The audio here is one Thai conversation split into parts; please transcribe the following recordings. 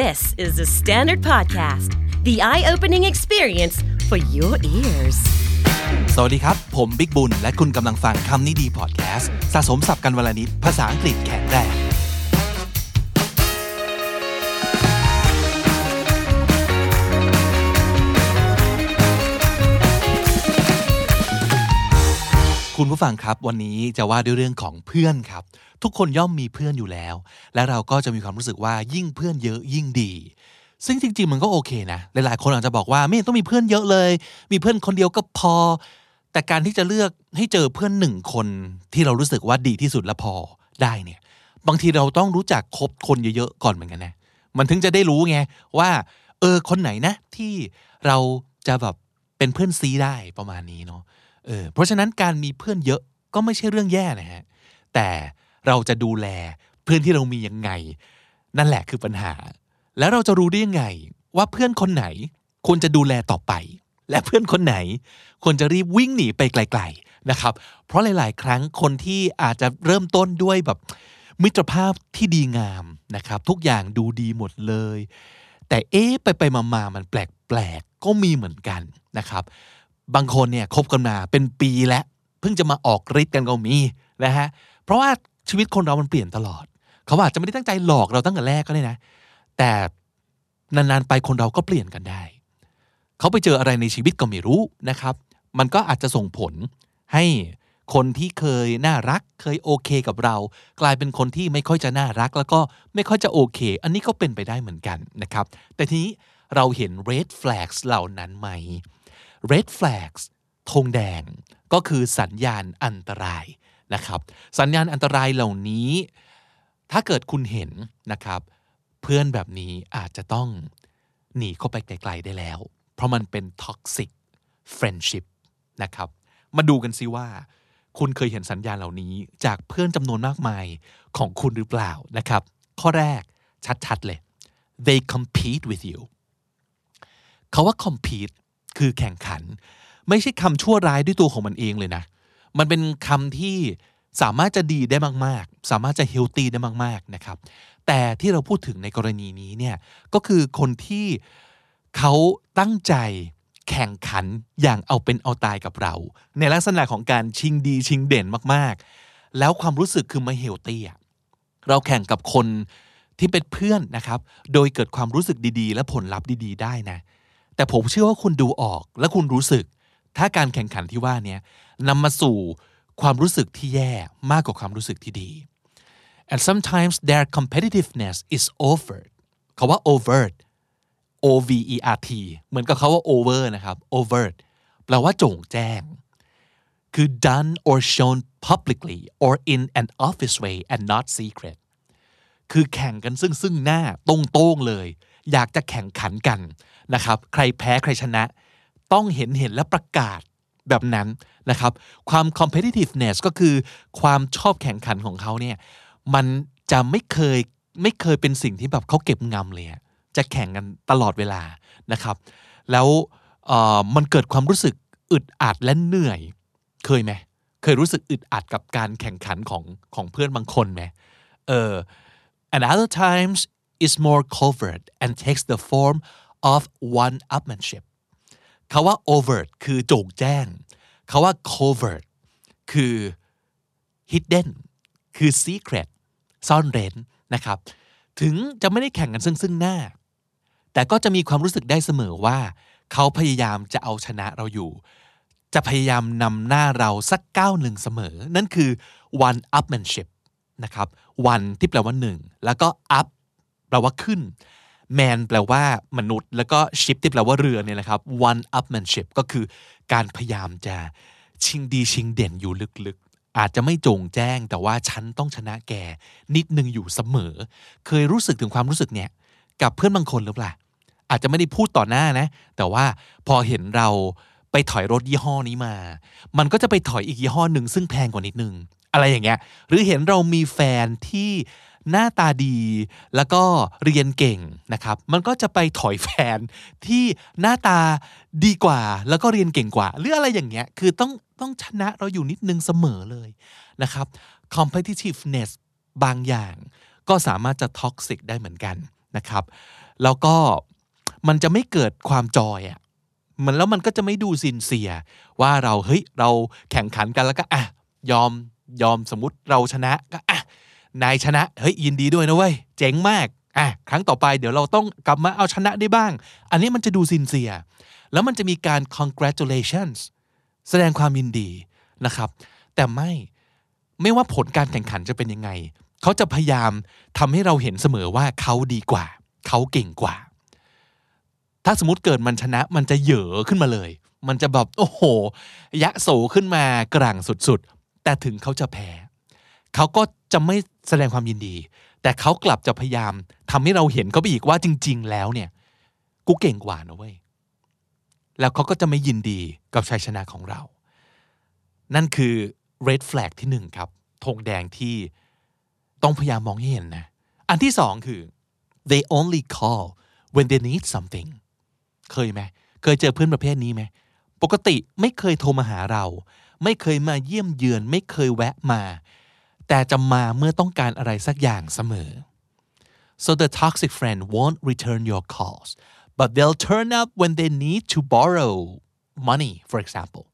This is the Standard Podcast, the eye opening experience for your ears. สวัสดีครับ ผมบิ๊กบุญ และคุณกำลังฟังคำนี้ดีพอดแคสต์สะสมสับกันวลนิดภาษาอังกฤษแข็งแรง คุณผู้ฟังครับ วันนี้จะว่าด้วยเรื่องของเพื่อนครับ ทุกคนย่อมมีเพื่อนอยู่แล้ว และเราก็จะมีความรู้สึกว่ายิ่งเพื่อนเยอะยิ่งดี ซึ่งจริง ๆ มันก็โอเคนะ หลายๆ คนอาจจะบอกว่าไม่ต้องมีเพื่อนเยอะเลย มีเพื่อนคนเดียวก็พอ แต่การที่จะเลือกให้เจอเพื่อนหนึ่งคนที่เรารู้สึกว่าดีที่สุดและพอได้เนี่ย บางทีเราต้องรู้จักคบคนเยอะๆก่อนเหมือนกันนะ มันถึงจะได้รู้ไงว่า เออคนไหนนะที่เราจะแบบเป็นเพื่อนซีได้ประมาณนี้เนาะ เออเพราะฉะนั้นการมีเพื่อนเยอะก็ไม่ใช่เรื่องแย่นะฮะแต่เราจะดูแลเพื่อนที่เรามียังไง นั่นแหละคือปัญหา แล้วเราจะรู้ได้ยังไง ว่าเพื่อนคนไหนควรจะดูแลต่อไป และเพื่อนคนไหน ควรจะรีบวิ่งหนีไปไกล ๆนะครับ เพราะหลาย ๆ ครั้งคนที่อาจจะเริ่มต้นด้วยแบบมิตรภาพที่ดีงามนะครับ ทุกอย่างดูดีหมดเลย แต่เอ๊ะไปไปมามามันแปลกๆก็มีเหมือนกันนะครับ บางคนเนี่ยคบกันมาเป็นปีแล้วเพิ่งจะมาออกฤทธิ์กันก็มีนะฮะเพราะว่าชีวิตคนเรามันเปลี่ยนตลอด เขาอาจจะไม่ได้ตั้งใจหลอกเราตั้งแต่แรกก็ได้นะ แต่นานๆไปคนเราก็เปลี่ยนกันได้ เขาไปเจออะไรในชีวิตก็ไม่รู้นะครับ มันก็อาจจะส่งผลให้คนที่เคยน่ารักเคยโอเคกับเรา กลายเป็นคนที่ไม่ค่อยจะน่ารัก แล้วก็ไม่ค่อยจะโอเค อันนี้ก็เป็นไปได้เหมือนกันนะครับ แต่ทีนี้เราเห็น red flags เหล่านั้นไหม red flags ธงแดง ก็คือสัญญาณอันตรายนะครับ สัญญาณอันตรายเหล่านี้ ถ้าเกิดคุณเห็นนะครับ เพื่อนแบบนี้อาจจะต้องหนีเข้าไปไกลๆได้แล้ว เพราะมันเป็น toxic friendship นะครับ มาดูกันซิว่า คุณเคยเห็นสัญญาณเหล่านี้จากเพื่อนจำนวนมากมายของคุณหรือเปล่านะครับ ข้อแรกชัดๆเลย they compete with you คาว่า compete คือแข่งขัน ไม่ใช่คำชั่วร้ายด้วยตัวของมันเองเลยนะ มันเป็นคำที่สามารถจะดีได้มาก ๆ สามารถจะเฮลตี้ได้มาก ๆ นะครับ แต่ที่เราพูดถึงในกรณีนี้เนี่ย ก็คือคนที่เขาตั้งใจแข่งขันอย่างเอาเป็นเอาตายกับเรา ในลักษณะของการชิงดีชิงเด่นมาก ๆ แล้วความรู้สึกคือไม่เฮลตี้เราแข่งกับคนที่เป็นเพื่อนนะครับ โดยเกิดความรู้สึกดีๆ และผลลัพธ์ดีๆ ได้นะ แต่ผมเชื่อว่าคุณดูออกและคุณรู้สึก ถ้าการแข่งขันที่ว่านี้นำมาสู่ความรู้สึกที่แย่มากกว่าความรู้สึกที่ดี and sometimes their competitiveness is overt คาว่า overt O V E R T เหมือนกับเขาว่า over นะครับ overt แปลว่าจงแจ้ง คือ done or shown publicly or in an obvious way and not secret คือแข่งกันซึ่งซึ่งหน้าตรงๆเลย อยากจะแข่งขันกันนะครับ ใครแพ้ใครชนะ ต้องเห็นเห็นและประกาศแบบนั้นนะครับ ความ competitiveness ก็คือความชอบแข่งขันของเขาเนี่ยมันจะไม่เคยไม่เคยเป็นสิ่งที่แบบเขาเก็บงำเลยจะแข่งกันตลอดเวลานะครับ แล้วมันเกิดความรู้สึกอึดอัดและเหนื่อย เคยไหมเคยรู้สึกอึดอัดกับการแข่งขันของของเพื่อนบางคนไหมเออ and other times is more covert and takes the form of one-upmanship คาว่า overt คือโจ่งแจ้งคาว่า covert คือ hidden คือ secret ซ่อนเร้นนะครับ ถึงจะไม่ได้แข่งกันซึ่งซึ่งหน้า แต่ก็จะมีความรู้สึกได้เสมอว่า เขาพยายามจะเอาชนะเราอยู่ จะพยายามนำหน้าเราสักก้าวหนึ่งเสมอ นั่นคือ one upmanship นะครับ one ที่แปลว่าหนึ่ง แล้วก็ up แปลว่าขึ้น man แปลว่ามนุษย์ แล้วก็ ship ที่แปลว่าเรือเนี่ยนะครับ one upmanship ก็คือการพยายามจะชิงดีชิงเด่นอยู่ลึกๆ อาจจะไม่จงแจ้งแต่ว่าฉันต้องชนะแกนิดนึงอยู่เสมอ เคยรู้สึกถึงความรู้สึกเนี่ยกับเพื่อนบางคนหรือเปล่า อาจจะไม่ได้พูดต่อหน้านะ แต่ว่าพอเห็นเราไปถอยรถยี่ห้อนี้มา มันก็จะไปถอยอีกยี่ห้อหนึ่งซึ่งแพงกว่านิดนึง อะไรอย่างเงี้ย หรือเห็นเรามีแฟนที่ หน้าตาดี แล้วก็เรียนเก่งนะครับ มันก็จะไปถอยแฟนที่หน้าตาดีกว่า แล้วก็เรียนเก่งกว่า หรืออะไรอย่างเงี้ย คือต้องต้องชนะเราอยู่นิดนึงเสมอเลยนะครับ competitiveness บางอย่าง ก็สามารถจะ toxic ได้เหมือนกันนะครับ แล้วก็มันจะไม่เกิดความจอยอะ่ะมันแล้วมันก็จะไม่ดูซินเสีย ว่าเราเฮ้ยเราแข่งขันกันแล้วก็อะยอมยอมสมมติเราชนะก็อะ นายชนะเฮ้ยยินดีด้วยนะเว้ยเจ๋งมากอะครั้งต่อไปเดี๋ยวเราต้องกลับมาเอาชนะได้บ้าง อันนี้มันจะดูซินเสีย แล้วมันจะมีการ congratulations แสดงความยินดีนะครับ แต่ไม่ไม่ว่าผลการแข่งขันจะเป็นยังไง เขาจะพยายามทำให้เราเห็นเสมอว่าเขาดีกว่า เขาเก่งกว่า ถ้าสมมติเกิดมันชนะมันจะเหยอขึ้นมาเลย มันจะแบบโอ้โห ยะโสขึ้นมากลางสุดๆ แต่ถึงเขาจะแพ้ เขาก็จะไม่แสดงความยินดี แต่เขากลับจะพยายามทำให้เราเห็นเขาไปอีกว่าจริง ๆ แล้วเนี่ย กูเก่งกว่านะเว้ยแล้วเขาก็จะไม่ยินดีกับชัยชนะของเรา นั่นคือ red flag ที่หนึ่งครับธงแดงที่ต้องพยายามมองให้เห็นนะ อันที่สองคือ they only call when they need something เคยไหม เคยเจอเพื่อนประเภทนี้ไหม ปกติไม่เคยโทรมาหาเรา ไม่เคยมาเยี่ยมเยือน ไม่เคยแวะมา แต่จะมาเมื่อต้องการอะไรสักอย่างเสมอ so the toxic friend won't return your calls but they'll turn up when they need to borrow money for example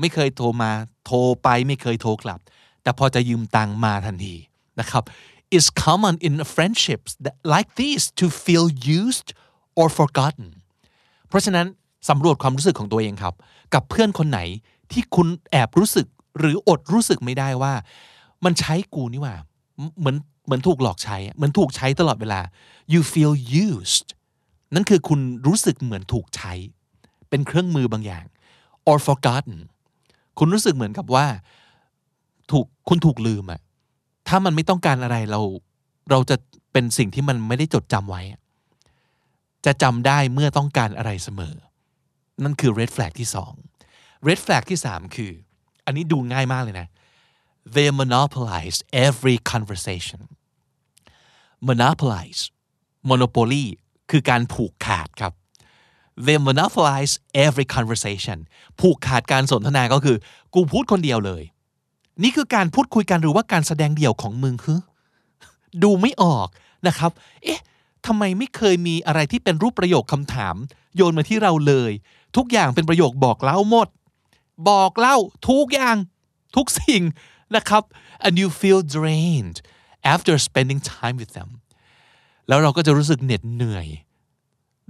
ไม่เคยโทรมาโทรไปไม่เคยโทรกลับ แต่พอจะยืมตังมาทันทีนะครับ It's common in friendships like these to feel used or forgotten เพราะฉะนั้นสำรวจความรู้สึกของตัวเองครับ กับเพื่อนคนไหนที่คุณแอบรู้สึกหรืออดรู้สึกไม่ได้ว่า มันใช้กูนี่ว่าเหมือนเหมือนถูกหลอกใช้เหมือนถูกใช้ตลอดเวลา you feel used นั่นคือคุณรู้สึกเหมือนถูกใช้ เป็นเครื่องมือบางอย่าง or forgotten คุณรู้สึกเหมือนกับว่าถูกคุณถูกลืมอะถ้ามันไม่ต้องการอะไรเราเราจะเป็นสิ่งที่มันไม่ได้จดจำไว้ จะจำได้เมื่อต้องการอะไรเสมอ นั่นคือ red flag ที่สอง red flag ที่สามคือ อันนี้ดูง่ายมากเลยนะ they monopolize every conversation monopolize monopoly คือการผูกขาดครับ they monopolize every conversation ผูกขาดการสนทนาก็คือ กูพูดคนเดียวเลย นี่คือการพูดคุยกันหรือว่าการแสดงเดี่ยวของมึงคือดูไม่ออกนะครับ เอ๊ะทำไมไม่เคยมีอะไรที่เป็นรูปประโยคคำถาม โยนมาที่เราเลย ทุกอย่างเป็นประโยคบอกเล่าหมด บอกเล่าทุกอย่างทุกสิ่ง นะครับ and you feel drained after spending time with them แล้วเราก็จะรู้สึกเหน็ดเหนื่อย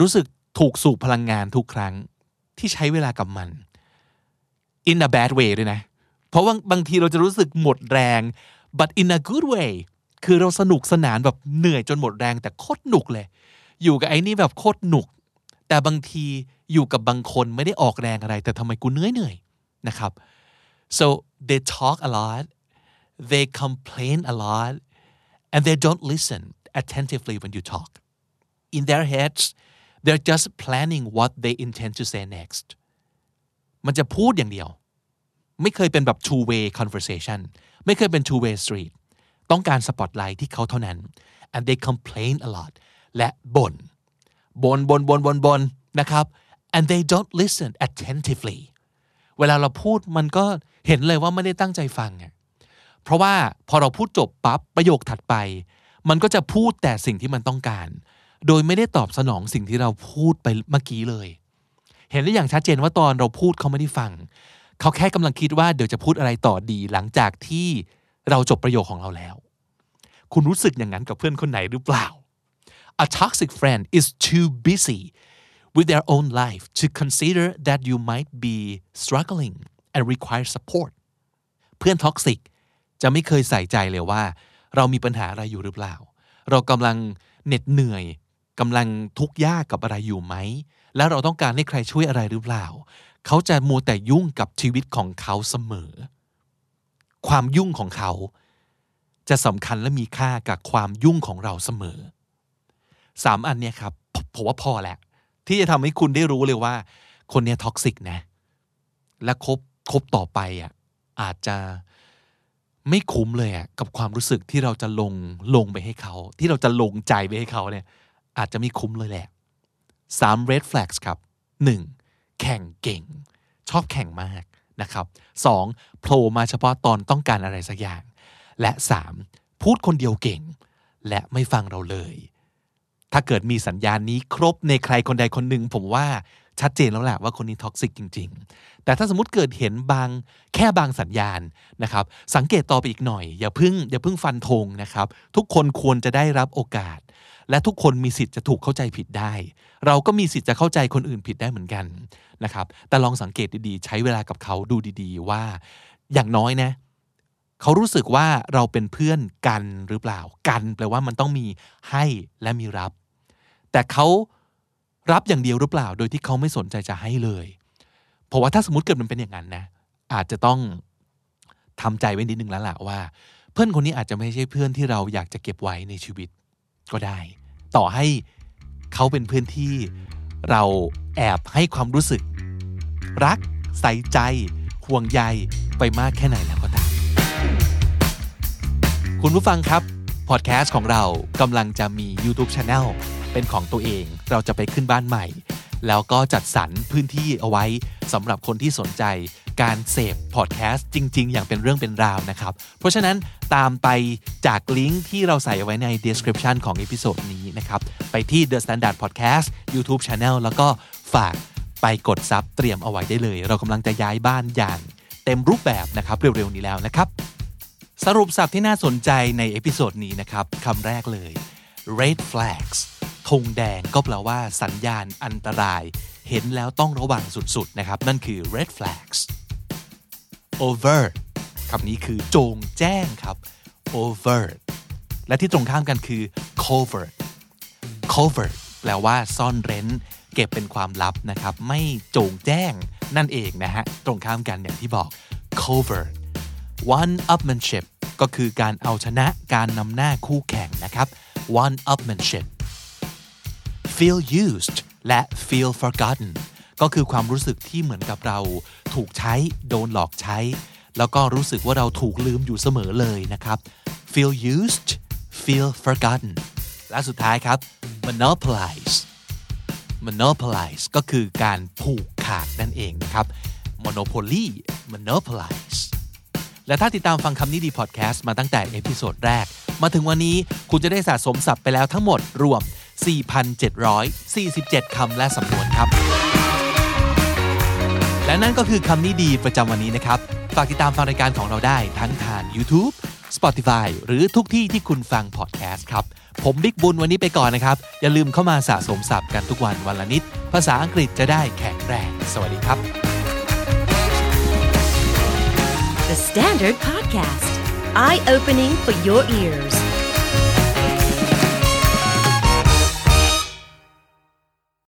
รู้สึกถูกสูบพลังงานทุกครั้งที่ใช้เวลากับมัน in a bad way ด้วยนะ เพราะว่าบางทีเราจะรู้สึกหมดแรง but in a good way คือเราสนุกสนานแบบเหนื่อยจนหมดแรงแต่โคตรหนุกเลย อยู่กับไอ้นี่แบบโคตรหนุก แต่บางทีอยู่กับบางคนไม่ได้ออกแรงอะไร แต่ทำไมกูเหนื่อยเหนื่อยนะครับ so they talk a lot they complain a lot and they don't listen attentively when you talk in their heads they're just planning what they intend to say next มันจะพูดอย่างเดียว ไม่เคยเป็นแบบ two way conversation ไม่เคยเป็น two way street ต้องการสปอตไลท์ที่เขาเท่านั้น and they complain a lot และบ่นบ่นบ่นบ่นบ่นบ่นนะครับ and they don't listen attentively เวลาเราพูดมันก็ เห็นเลยว่าไม่ได้ตั้งใจฟังไงเพราะว่าพอเราพูดจบปั๊บประโยคถัดไป มันก็จะพูดแต่สิ่งที่มันต้องการ โดยไม่ได้ตอบสนองสิ่งที่เราพูดไปเมื่อกี้เลย เห็นได้อย่างชัดเจนว่าตอนเราพูดเขาไม่ได้ฟัง เขาแค่กำลังคิดว่าเดี๋ยวจะพูดอะไรต่อดีหลังจากที่เราจบประโยคของเราแล้ว คุณรู้สึกอย่างนั้นกับเพื่อนคนไหนหรือเปล่า A toxic friend is too busy with their own life to consider that you might be struggling and require support เพื่อน toxic จะไม่เคยใส่ใจเลยว่า เรามีปัญหาอะไรอยู่หรือเปล่า เรากำลังเหน็ดเหนื่อยกำลังทุกข์ยากกับอะไรอยู่ไหม แล้วเราต้องการให้ใครช่วยอะไรหรือเปล่า เขาจะมัวแต่ยุ่งกับชีวิตของเขาเสมอ ความยุ่งของเขา จะสำคัญและมีค่ากับความยุ่งของเราเสมอสามอันเนี้ยครับผมว่าพอแหละ ที่จะทำให้คุณได้รู้เลยว่า คนเนี้ย toxic นะ และคบ คบต่อไปอะอาจจะไม่คุ้มเลยอะกับความรู้สึกที่เราจะลงลงไปให้เขา ที่เราจะลงใจไปให้เขาเนี่ยอาจจะไม่คุ้มเลยแหละสาม red flags ครับหนึ่งแข่งเก่ง ชอบแข่งมากนะครับสองโผล่มาเฉพาะตอนต้องการอะไรสักอย่าง และสามพูดคนเดียวเก่ง และไม่ฟังเราเลย ถ้าเกิดมีสัญญาณนี้ครบในใครคนใดคนหนึ่งผมว่า ชัดเจนแล้วแหละว่าคนนี้ท็อกซิกจริง ๆ แต่ถ้าสมมติเกิดเห็นบางแค่บางสัญญาณนะครับสังเกตต่อไปอีกหน่อย อย่าพึ่งอย่าพึ่งฟันธงนะครับ ทุกคนควรจะได้รับโอกาส และทุกคนมีสิทธิ์จะถูกเข้าใจผิดได้ เราก็มีสิทธิ์จะเข้าใจคนอื่นผิดได้เหมือนกันนะครับแต่ลองสังเกตดีๆ ใช้เวลากับเขาดูดีๆ ว่าอย่างน้อยนะเขารู้สึกว่าเราเป็นเพื่อนกันหรือเปล่า กันแปลว่ามันต้องมีให้และมีรับ แต่เขา รับอย่างเดียวหรือเปล่า โดยที่เขาไม่สนใจจะให้เลยเพราะว่าถ้าสมมติเกิดมันเป็นอย่างนั้นนะ อาจจะต้องทำใจไว้นิดนึงแล้วล่ะว่า เพื่อนคนนี้อาจจะไม่ใช่เพื่อนที่เราอยากจะเก็บไว้ในชีวิตก็ได้ ต่อให้เขาเป็นเพื่อนที่เราแอบให้ความรู้สึก รัก ใส่ใจ ห่วงใยไปมากแค่ไหนแล้วก็ตามคุณผู้ฟังครับ พอดแคสต์ของเรากำลังจะมี YouTube Channel เป็นของตัวเอง เราจะไปขึ้นบ้านใหม่ แล้วก็จัดสรรพื้นที่เอาไว้สำหรับคนที่สนใจการเสพพอดแคสต์จริง ๆ อย่างเป็นเรื่องเป็นราวนะครับ เพราะฉะนั้นตามไปจากลิงก์ที่เราใส่ไว้ใน description ของ episode นี้นะครับ ไปที่ The Standard Podcast YouTube Channel แล้วก็ฝากไปกด sub เตรียมเอาไว้ได้เลย เรากำลังจะย้ายบ้านอย่างเต็มรูปแบบนะครับเร็ว ๆ นี้แล้วนะครับ สรุปศัพท์ที่น่าสนใจใน episode นี้นะครับคำแรกเลย red flags ธงแดงก็แปลว่าสัญญาณอันตราย เห็นแล้วต้องระวังสุดๆนะครับ นั่นคือ red flags overt คำนี้คือโจ่งแจ้งครับ overt และที่ตรงข้ามกันคือ covert covert แปลว่าซ่อนเร้น เก็บเป็นความลับนะครับ ไม่โจงแจ้งนั่นเองนะฮะ ตรงข้ามกันอย่างที่บอก covert one upmanship ก็คือการเอาชนะการนำหน้าคู่แข่งนะครับ one upmanship feel used และ feel forgotten ก็คือความรู้สึกที่เหมือนกับเราถูกใช้ โดนหลอกใช้ แล้วก็รู้สึกว่าเราถูกลืมอยู่เสมอเลยนะครับ feel used feel forgotten และสุดท้ายครับ monopolize monopolize ก็คือการผูกขาดนั่นเองนะครับ monopoly monopolize และถ้าติดตามฟังคำนี้ดีพอดแคสต์มาตั้งแต่ episode แรก มาถึงวันนี้คุณจะได้สะสมศัพท์ไปแล้วทั้งหมดรวม 4,747 คำและสำนวนครับ และนั่นก็คือคำนี้ดีประจำวันนี้นะครับ ฝากติดตามฟังรายการของเราได้ทั้งทาง YouTube Spotify หรือทุกที่ที่คุณฟังพอดแคสต์ครับ ผมบิ๊กบุญวันนี้ไปก่อนนะครับ อย่าลืมเข้ามาสะสมศัพท์กันทุกวันวันละนิด ภาษาอังกฤษจะได้แข็งแรง สวัสดีครับ The Standard Podcast, eye opening for your ears.